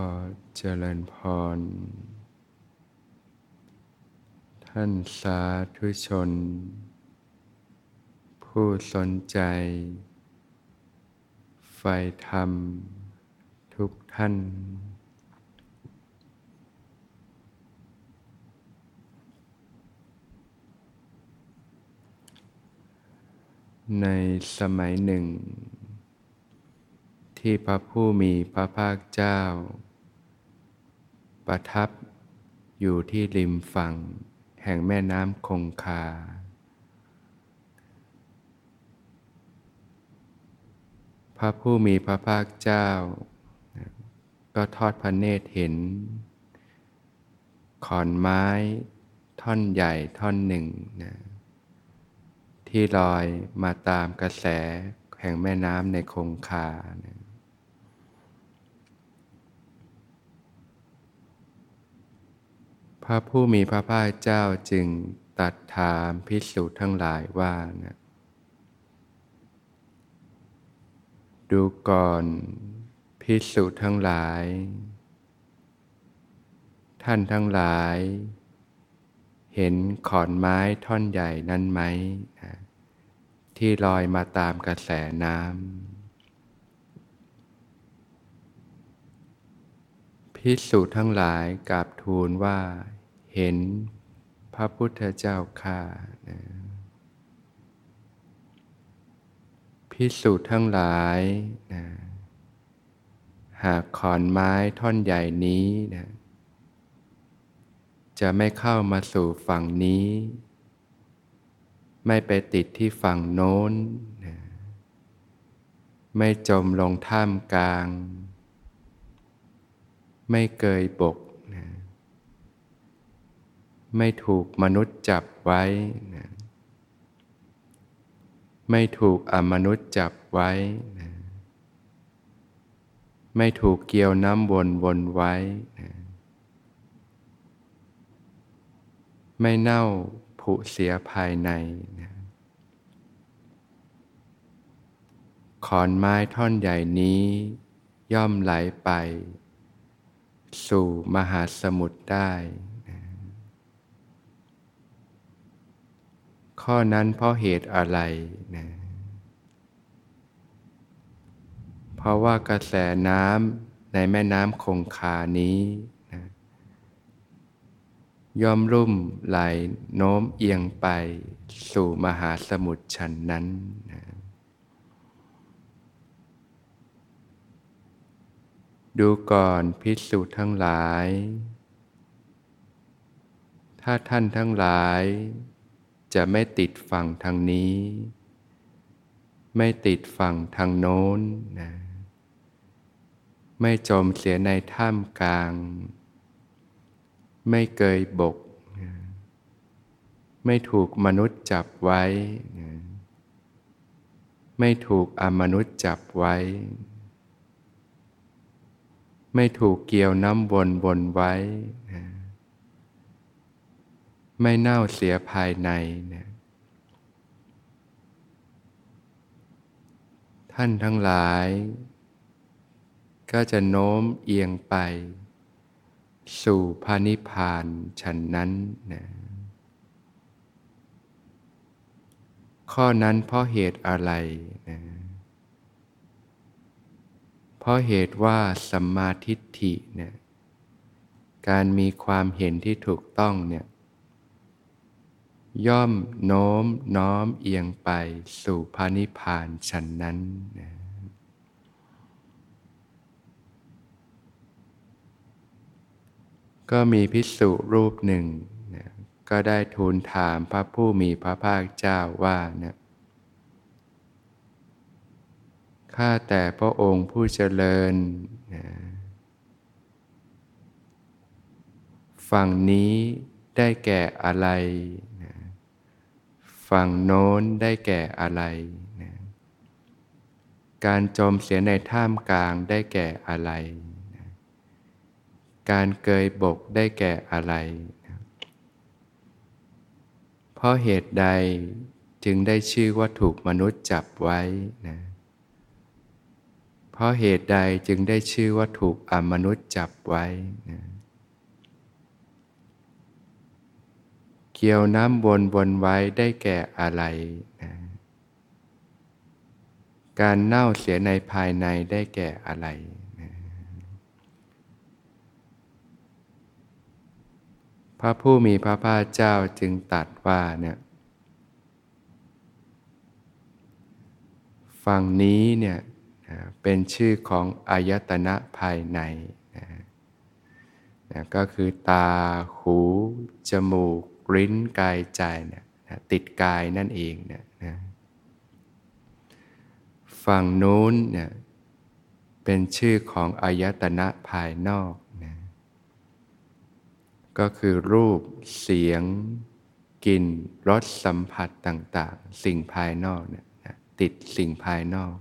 อเจริญพร ท่านสาธุชน ผู้สนใจ ไฟธรรม ทุกท่าน ในสมัยหนึ่งที่พระผู้มีพระภาคเจ้า ประทับอยู่ที่ริมฝั่งแห่งแม่น้ำคงคา พระผู้มีพระภาคเจ้า ก็ทอดพระเนตรเห็น ขอนไม้ท่อนใหญ่ท่อนหนึ่งนะที่ลอยมาตามกระแสแห่งแม่น้ำในคงคานะ ระผู้มีพระภาคเจ้าจึงตัดถามพิสูจน์ทั้งหลายว่านะดูก่อนพิสูจน์ทั้งหลาย ท่านทั้งหลาย เห็นขอนไม้ท่อนใหญ่นั้นไหม ที่ลอยมาตามกระแสน้ำพิสูจน์ทั้งหลายกราบทูลว่า เห็นพระพุทธเจ้าข้านะพิสูจน์ทั้งหลายนะหากขอนไม้ท่อนใหญ่นี้นะจะไม่เข้ามาสู่ฝั่งนี้ ไม่ไปติดที่ฝั่งโน้นนะไม่จมลงท่ามกลาง ไม่เกยบก ไม่ถูกมนุษย์จับไว้นะไม่ถูกอมนุษย์จับไว้นะไม่ถูกเกี่ยวน้ำวนวนไว้นะไม่เน่าผุเสียภายในนะขอนไม้ท่อนใหญ่นี้ ย่อมไหลไป สู่มหาสมุทรได้นะ ข้อนั้นเพราะเหตุอะไรนะเพราะว่ากระแสน้ำในแม่น้ำคงคานี้นะย่อมรุ่มไหลโน้มเอียงไปสู่มหาสมุทรฉันนั้นนะดูก่อนพิสูจน์ทั้งหลาย ถ้าท่านทั้งหลาย จะไม่ติดฝั่งทางนี้ ไม่ติดฝั่งทางโน้นนะไม่จมเสียในท่ามกลาง ไม่เกยบก ไม่ถูกมนุษย์จับไว้ ไม่ถูกอมนุษย์จับไว้ ไม่ถูกเกี่ยวน้ำวนวนไว้นะ ไม่เน่าเสียภายในนะท่านทั้งหลาย ก็จะโน้มเอียงไป สู่พานิพานฉันนั้นนะข้อนั้นเพราะเหตุอะไรนะเพราะเหตุว่าสัมมาทิฏฐิเนี่ยการมีความเห็นที่ถูกต้องเนี่ย ย่อมโน้มน้อมเอียงไปสู่พานิพานฉันนั้นนะก็มีพิสุรูปหนึ่งนะก็ได้ทูลถามพระผู้มีพระภาคเจ้าว่านะข้าแต่พระองค์ผู้เจริญนะฝั่งนี้ได้แก่อะไร ฝั่งโน้นได้แก่อะไรนะการจมเสียในท่ามกลางได้แก่อะไรนะการเกยบกได้แก่อะไรนะเพราะเหตุใดจึงได้ชื่อว่าถูกมนุษย์จับไว้นะเพราะเหตุใดจึงได้ชื่อว่าถูกอมนุษย์จับไว้นะเเกี่ยวน้ำวนวนไว้ได้แก่อะไรนะการเน่าเสียในภายในได้แก่อะไรนะพระผู้มีพระภาคเจ้าจึงตัดว่าเนี่ยฝั่งนี้เนี่ยเป็นชื่อของอายตนะภายในนะนะก็คือตา หู จมูก ลิ้นกายใจเนี่ยติดกายนั่นเองเนี่ยนะฝั่งนู้นเนี่ยเป็นชื่อของอายตนะภายนอกนะก็คือรูปเสียงกลิ่นรสสัมผัสต่างๆ สิ่งภายนอกเนี่ยติดสิ่งภายนอก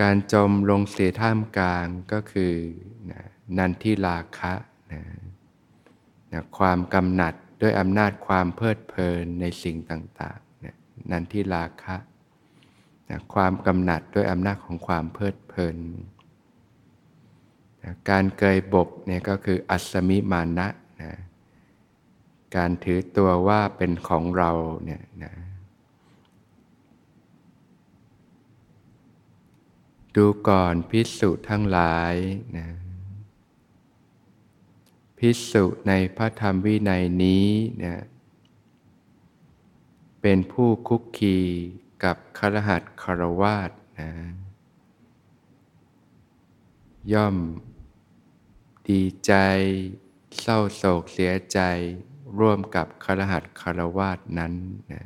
การจมลงเสียท่ามกลางก็คือนะนันทิราคะนะ นะความกำหนัดด้วยอำนาจความเพลิดเพลินในสิ่งต่างๆนะนันทิราคะนะความกำหนัดด้วยอำนาจของความเพลิดเพลินนะการเกยบกเนี่ยก็คืออัศมิมานะนะการถือตัวว่าเป็นของเราเนี่ยนะดูก่อนพิสุทั้งหลายนะ พิสุในพระธรรมวินัยนี้นะเป็นผู้คุกคีกับครหัสคารวาสนะย่อม ดีใจ เศร้าโศกเสียใจ ร่วมกับครหัสคารวาสนั้นนะ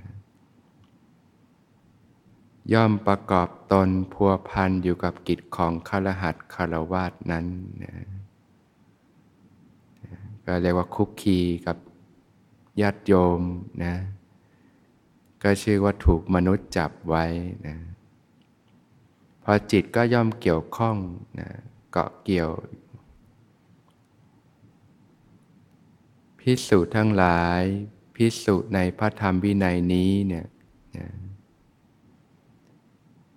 ย่อมประกอบตนพัวพันอยู่กับกิจของครหัสคารวาสนั้นนะ ก็เรียกว่าคุกคีกับญาติโยมนะ ก็ชื่อว่าถูกมนุษย์จับไว้นะพอจิตก็ย่อมเกี่ยวข้องนะเกาะเกี่ยว พิสูจน์ทั้งหลาย พิสูจน์ในพระธรรมวินัยนี้เนี่ยนะ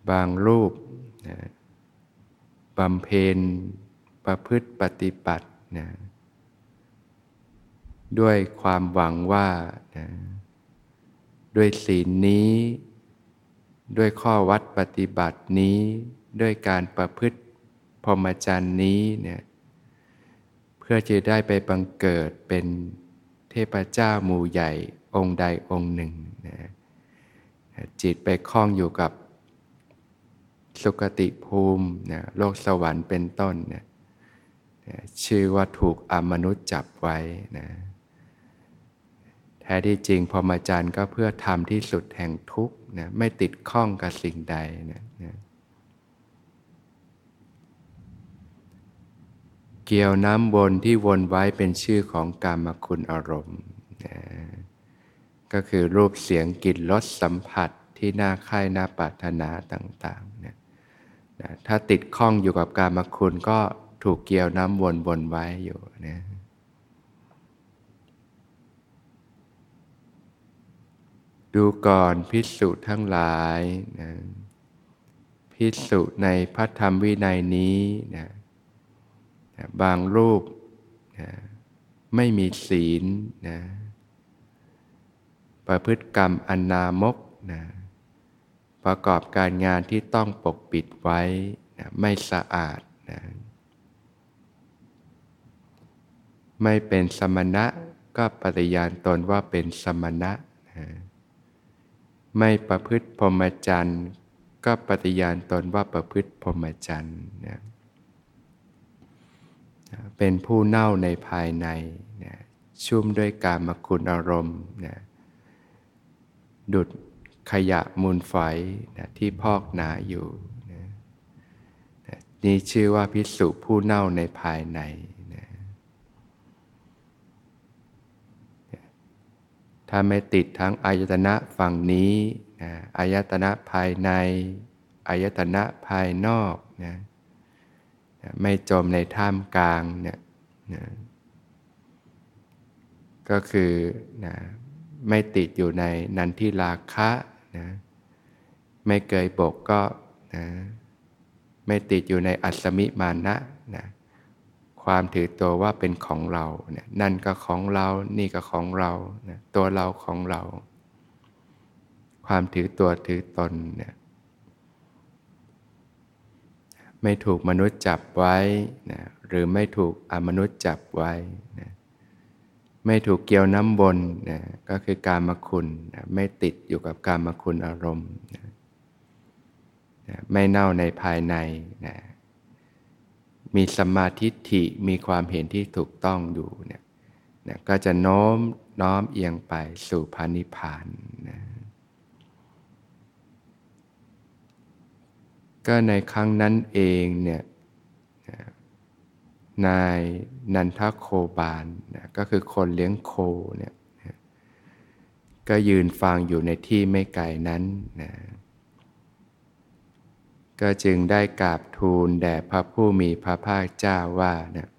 บางรูปนะบำเพ็ญประพฤติปฏิบัตินะ ด้วยความหวังว่านะด้วยศีลนี้ ด้วยข้อวัดปฏิบัตินี้ ด้วยการประพฤติพรหมจรรย์นี้เนี่ยเพื่อจะได้ไปบังเกิดเป็นเทพเจ้าหมู่ใหญ่องค์ใดองค์หนึ่งนะจิตไปคล้องอยู่กับสุคติภูมินะโลกสวรรค์เป็นต้นนี่ยชื่อว่าถูกอมนุษย์จับไว้นะ แท้ที่จริงพอมาจารย์ก็เพื่อทำที่สุดแห่งทุกข์นะไม่ติดข้องกับสิ่งใดนะนะเกี่ยวน้ำวนที่วนไว้เป็นชื่อของกรรมคุณอารมณ์นะก็คือรูปเสียงกลิ่นรสสัมผัสที่น่าค่ายน่าปรารถนาต่างๆนะนะถ้าติดข้องอยู่กับการมคุณก็ถูกเกี่ยวน้ำวนวนไว้อยู่นะ ดูก่อนพิสุทั้งหลายนะพิสุในพระธรรมวินัยนี้นะนะบางรูปนะไม่มีศีลนะประพฤติกรรมอนนามกนะประกอบการงานที่ต้องปกปิดไว้นะไม่สะอาดนะไม่เป็นสมณะก็ปฏิญาณตนว่าเป็นสมณะนะ ไม่ประพฤติพรหมจรรย์ ก็ปฏิญาณตนว่าประพฤติพรหมจรรย์นะเป็นผู้เน่าในภายในนะชุ่มด้วยการมคุณอารมณ์นะดุดขยะมูลฝอยนะที่พอกหนาอยู่นะนี่ชื่อว่าพิสุผู้เน่าในภายในนะ ถ้าไม่ติดทั้งอายตนะฝั่งนี้นะอายตนะภายในอายตนะภายนอกนะไม่จมในท่ามกลางเนี่ยนะก็คือนะไม่ติดอยู่ในนันทิราคะนะไม่เกยบกก็นะไม่ติดอยู่ในอัศมิมานะนะ ความถือตัวว่าเป็นของเราเนี่ยนั่นก็ของเรา นี่ก็ของเรานะตัวเราของเรา ความถือตัวถือตนเนี่ยไม่ถูกมนุษย์จับไว้นะหรือไม่ถูกอมนุษย์จับไว้นะไม่ถูกเกี่ยวน้ำบนนะก็คือการมาคุณนะไม่ติดอยู่กับการมาคุณอารมณ์นะนะไม่เน่าในภายในนะ มีสมาธิฐิมีความเห็นที่ถูกต้องอยู่เนี่ยนะก็จะโน้มน้อมเอียงไปสู่พานิพานนะก็ในครั้งนั้นเองเนี่ยนายนันทโคบาลนะก็คือคนเลี้ยงโคเนี่ยก็ยืนฟังอยู่ในที่ไม่ไกลนั้นนะ ก็จึงได้กราบทูลแด่พระผู้มีพระภาคเจ้าว่านะ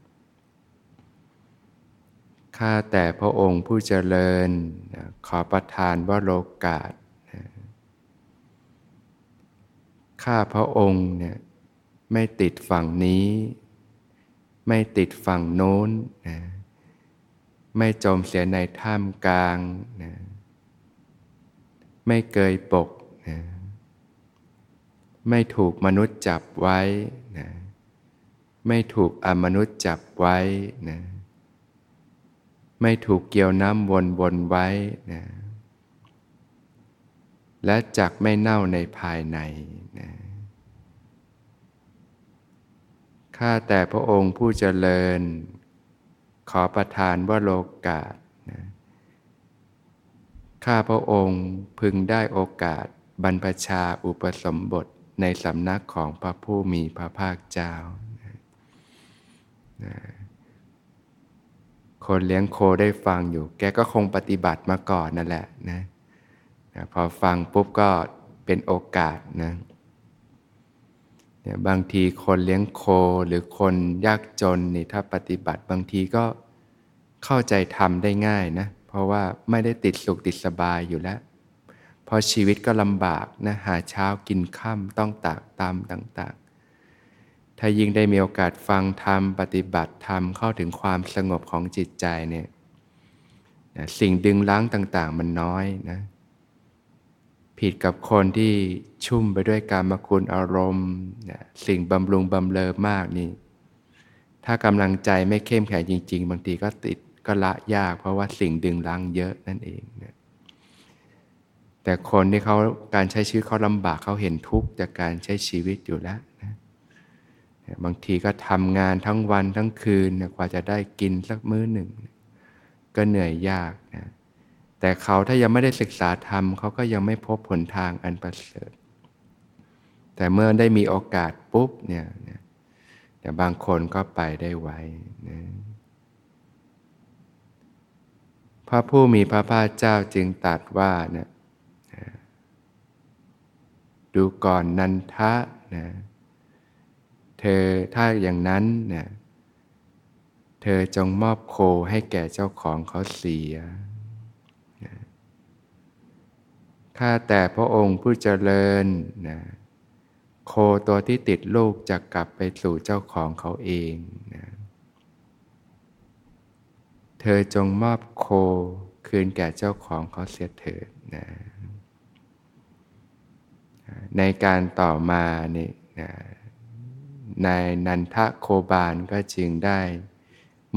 ข้าแต่พระองค์ผู้เจริญขอประทานว่าโลกาสข้าพระองค์เนี่ยไม่ติดฝั่งนี้ ไม่ติดฝั่งโน้นนะไม่จมเสียในท่ามกลางนะไม่เกยปกนะ ไม่ถูกมนุษย์จับไว้นะไม่ถูกอมนุษย์จับไว้นะไม่ถูกเกี่ยวน้ำวนวนไว้นะและจักไม่เน่าในภายในนะข้าแต่พระองค์ผู้เจริญ ขอประทานว่าโลกาสนะข้าพระองค์พึงได้โอกาสบรรพชาอุปสมบท ในสำนักของพระผู้มีพระภาคเจ้า คนเลี้ยงโคได้ฟังอยู่ แกก็คงปฏิบัติมาก่อนนั่นแหละนะพอฟังปุ๊บก็เป็นโอกาสนะบางทีคนเลี้ยงโคหรือคนยากจนนี่ถ้าปฏิบัติบางทีก็เข้าใจทำได้ง่ายนะ เพราะว่าไม่ได้ติดสุขติดสบายอยู่แล้ว พราะชีวิตก็ลำบากนะหาเช้ากินค่ำต้องตากตามต่างๆ ถ้ายิ่งได้มีโอกาสฟังธรรมปฏิบัติธรรมเข้าถึงความสงบของจิตใจเนี่ยนะสิ่งดึงล้างต่างๆ มันน้อยนะผิดกับคนที่ชุ่มไปด้วยการมคุณอารมณ์นะสิ่งบำรุงบำเลอมากนี่ ถ้ากำลังใจไม่เข้มแข็งจริง ๆ บางทีก็ติดก็ละยาก เพราะว่าสิ่งดึงล้างเยอะนั่นเองนะ แต่คนที่เขาการใช้ชีวิตเขาลำบากเขาเห็นทุกข์จากการใช้ชีวิตอยู่แล้วนะบางทีก็ทำงานทั้งวันทั้งคืนกว่าจะได้กินสักมื้อหนึ่ง ก็เหนื่อยยากนะแต่เขาถ้ายังไม่ได้ศึกษาธรรมเขาก็ยังไม่พบผลทางอันประเสริฐ แต่เมื่อได้มีโอกาสปุ๊บเนี่ยแต่บางคนก็ไปได้ไวนะพระผู้มีพระภาคเจ้าจึงตรัสว่าเนี่ย ดูก่อนนันทะนะเธอถ้าอย่างนั้นนี่ยเธอจงมอบโคให้แก่เจ้าของเขาเสียข้าแต่พระองค์ผู้เจริญนะโคตัวที่ติดลูกจะกลับไปสู่เจ้าของเขาเองนะเธอจงมอบโคคืนแก่เจ้าของเขาเสียเถิดนะ ในการต่อมานี่นะนายนันทะโคบาลก็จึงได้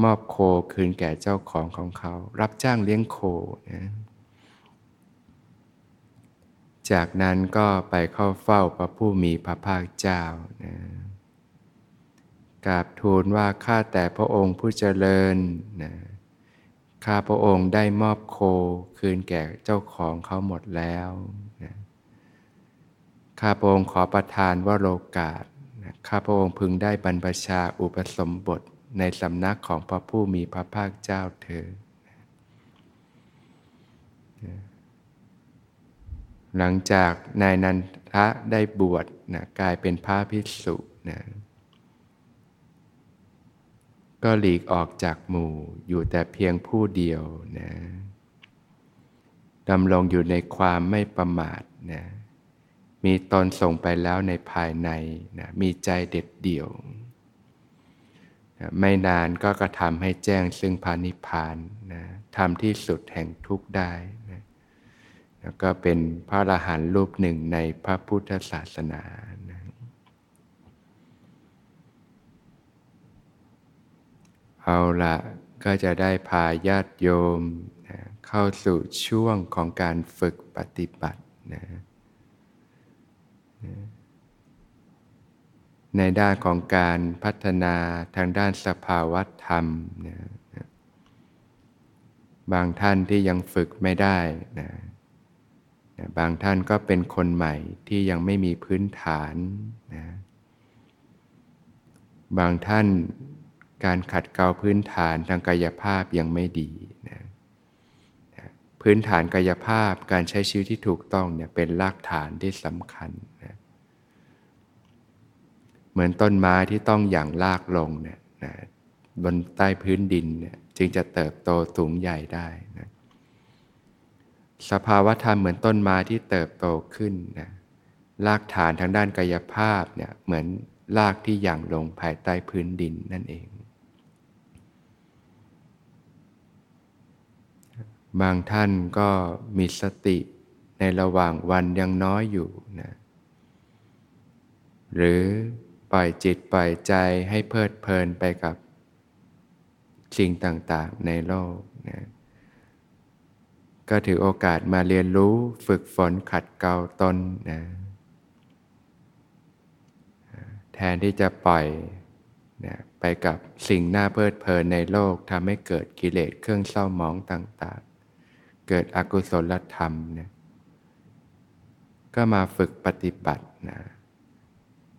มอบโคคืนแก่เจ้าของของเขา รับจ้างเลี้ยงโคนะจากนั้นก็ไปเข้าเฝ้าพระผู้มีพระภาคเจ้านะกราบทูลว่าข้าแต่พระองค์ผู้เจริญนะข้าพระองค์ได้มอบโคคืนแก่เจ้าของเขาหมดแล้ว ข้าพระองค์ขอประทานวโลกาสข้าพระองค์พึงได้บรรพชาอุปสมบทในสำนักของพระผู้มีพระภาคเจ้าเธอ หลังจากนายนันทะได้บวชนะกลายเป็นพระภิกษุนะก็หลีกออกจากหมู่อยู่แต่เพียงผู้เดียวนะดำรงอยู่ในความไม่ประมาทนะ มีตนส่งไปแล้วในภายในนะมีใจเด็ดเดี่ยวนะไม่นานก็กระทำให้แจ้งซึ่งพานิพานนะทำที่สุดแห่งทุกข์ได้นะแล้วก็เป็นพระอรหันต์รูปหนึ่งในพระพุทธศาสนานะเอาละก็จะได้พาญาติโยมนะเข้าสู่ช่วงของการฝึกปฏิบัตินะ ในด้านของการพัฒนาทางด้านสภาวะธรรมนะบางท่านที่ยังฝึกไม่ได้นะบางท่านก็เป็นคนใหม่ที่ยังไม่มีพื้นฐานนะบางท่านการขัดเกลาพื้นฐานทางกายภาพยังไม่ดีนะพื้นฐานกายภาพการใช้ชีวิตที่ถูกต้องเนี่ยเป็นรากฐานที่สำคัญน เหมือนต้นไม้ที่ต้องอย่างรากลงเนี่ยนะบนใต้พื้นดินเนี่ยจึงจะเติบโตสูงใหญ่ได้นะสภาวะธรรมเหมือนต้นไม้ที่เติบโตขึ้นนะรากฐานทางด้านกายภาพเนี่ยเหมือนรากที่อย่างลงภายใต้พื้นดินนั่นเอง บางท่านก็มีสติในระหว่างวันยังน้อยอยู่นะหรือ ปล่อยจิตปล่อยใจให้เพลิดเพลินไปกับสิ่งต่างๆในโลกนะก็ถือโอกาสมาเรียนรู้ฝึกฝนขัดเกลาตนนะแทนที่จะปล่อยนะไปกับสิ่งน่าเพลิดเพลินในโลกทำให้เกิดกิเลสเครื่องเศร้าหมองต่าง ๆ เกิดอกุศลธรรมนี่ยก็มาฝึกปฏิบัตินะ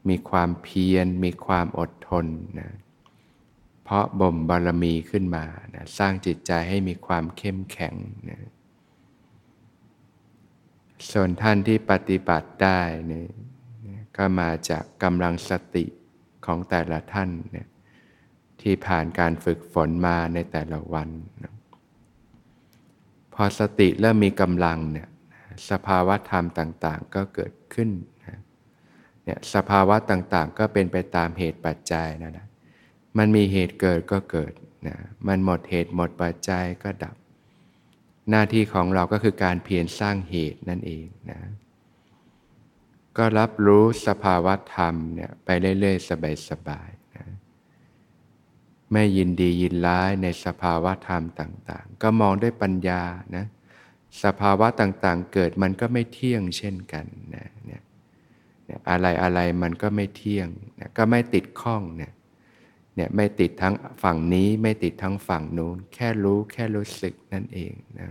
มีความเพียร มีความอดทนนะเพราะบ่มบารมีขึ้นมานะสร้างจิตใจให้มีความเข้มแข็งนะส่วนท่านที่ปฏิบัติได้เนี่ยก็มาจากกำลังสติของแต่ละท่านเนี่ยที่ผ่านการฝึกฝนมาในแต่ละวันนะพอสติเริ่มมีกำลังเนี่ยสภาวะธรรมต่าง ๆ ก็เกิดขึ้น เนี่ยสภาวะต่างๆ ก็เป็นไปตามเหตุปัจจัยนั่นแหละมันมีเหตุเกิดก็เกิดนะมันหมดเหตุหมดปัจจัยก็ดับ หน้าที่ของเราก็คือการเพียรสร้างเหตุนั่นเองนะก็รับรู้สภาวะธรรมเนี่ยไปเรื่อยๆ สบายๆนะไม่ยินดียินร้ายในสภาวะธรรมต่างๆ ก็มองด้วยปัญญานะสภาวะต่างๆ เกิดมันก็ไม่เที่ยงเช่นกันนะเนี่ย อะไรอะไรมันก็ไม่เที่ยงนะก็ไม่ติดข้องเนี่ยเนี่ยไม่ติดทั้งฝั่งนี้ไม่ติดทั้งฝั่งนู้น แค่รู้แค่รู้สึกนั่นเองนะ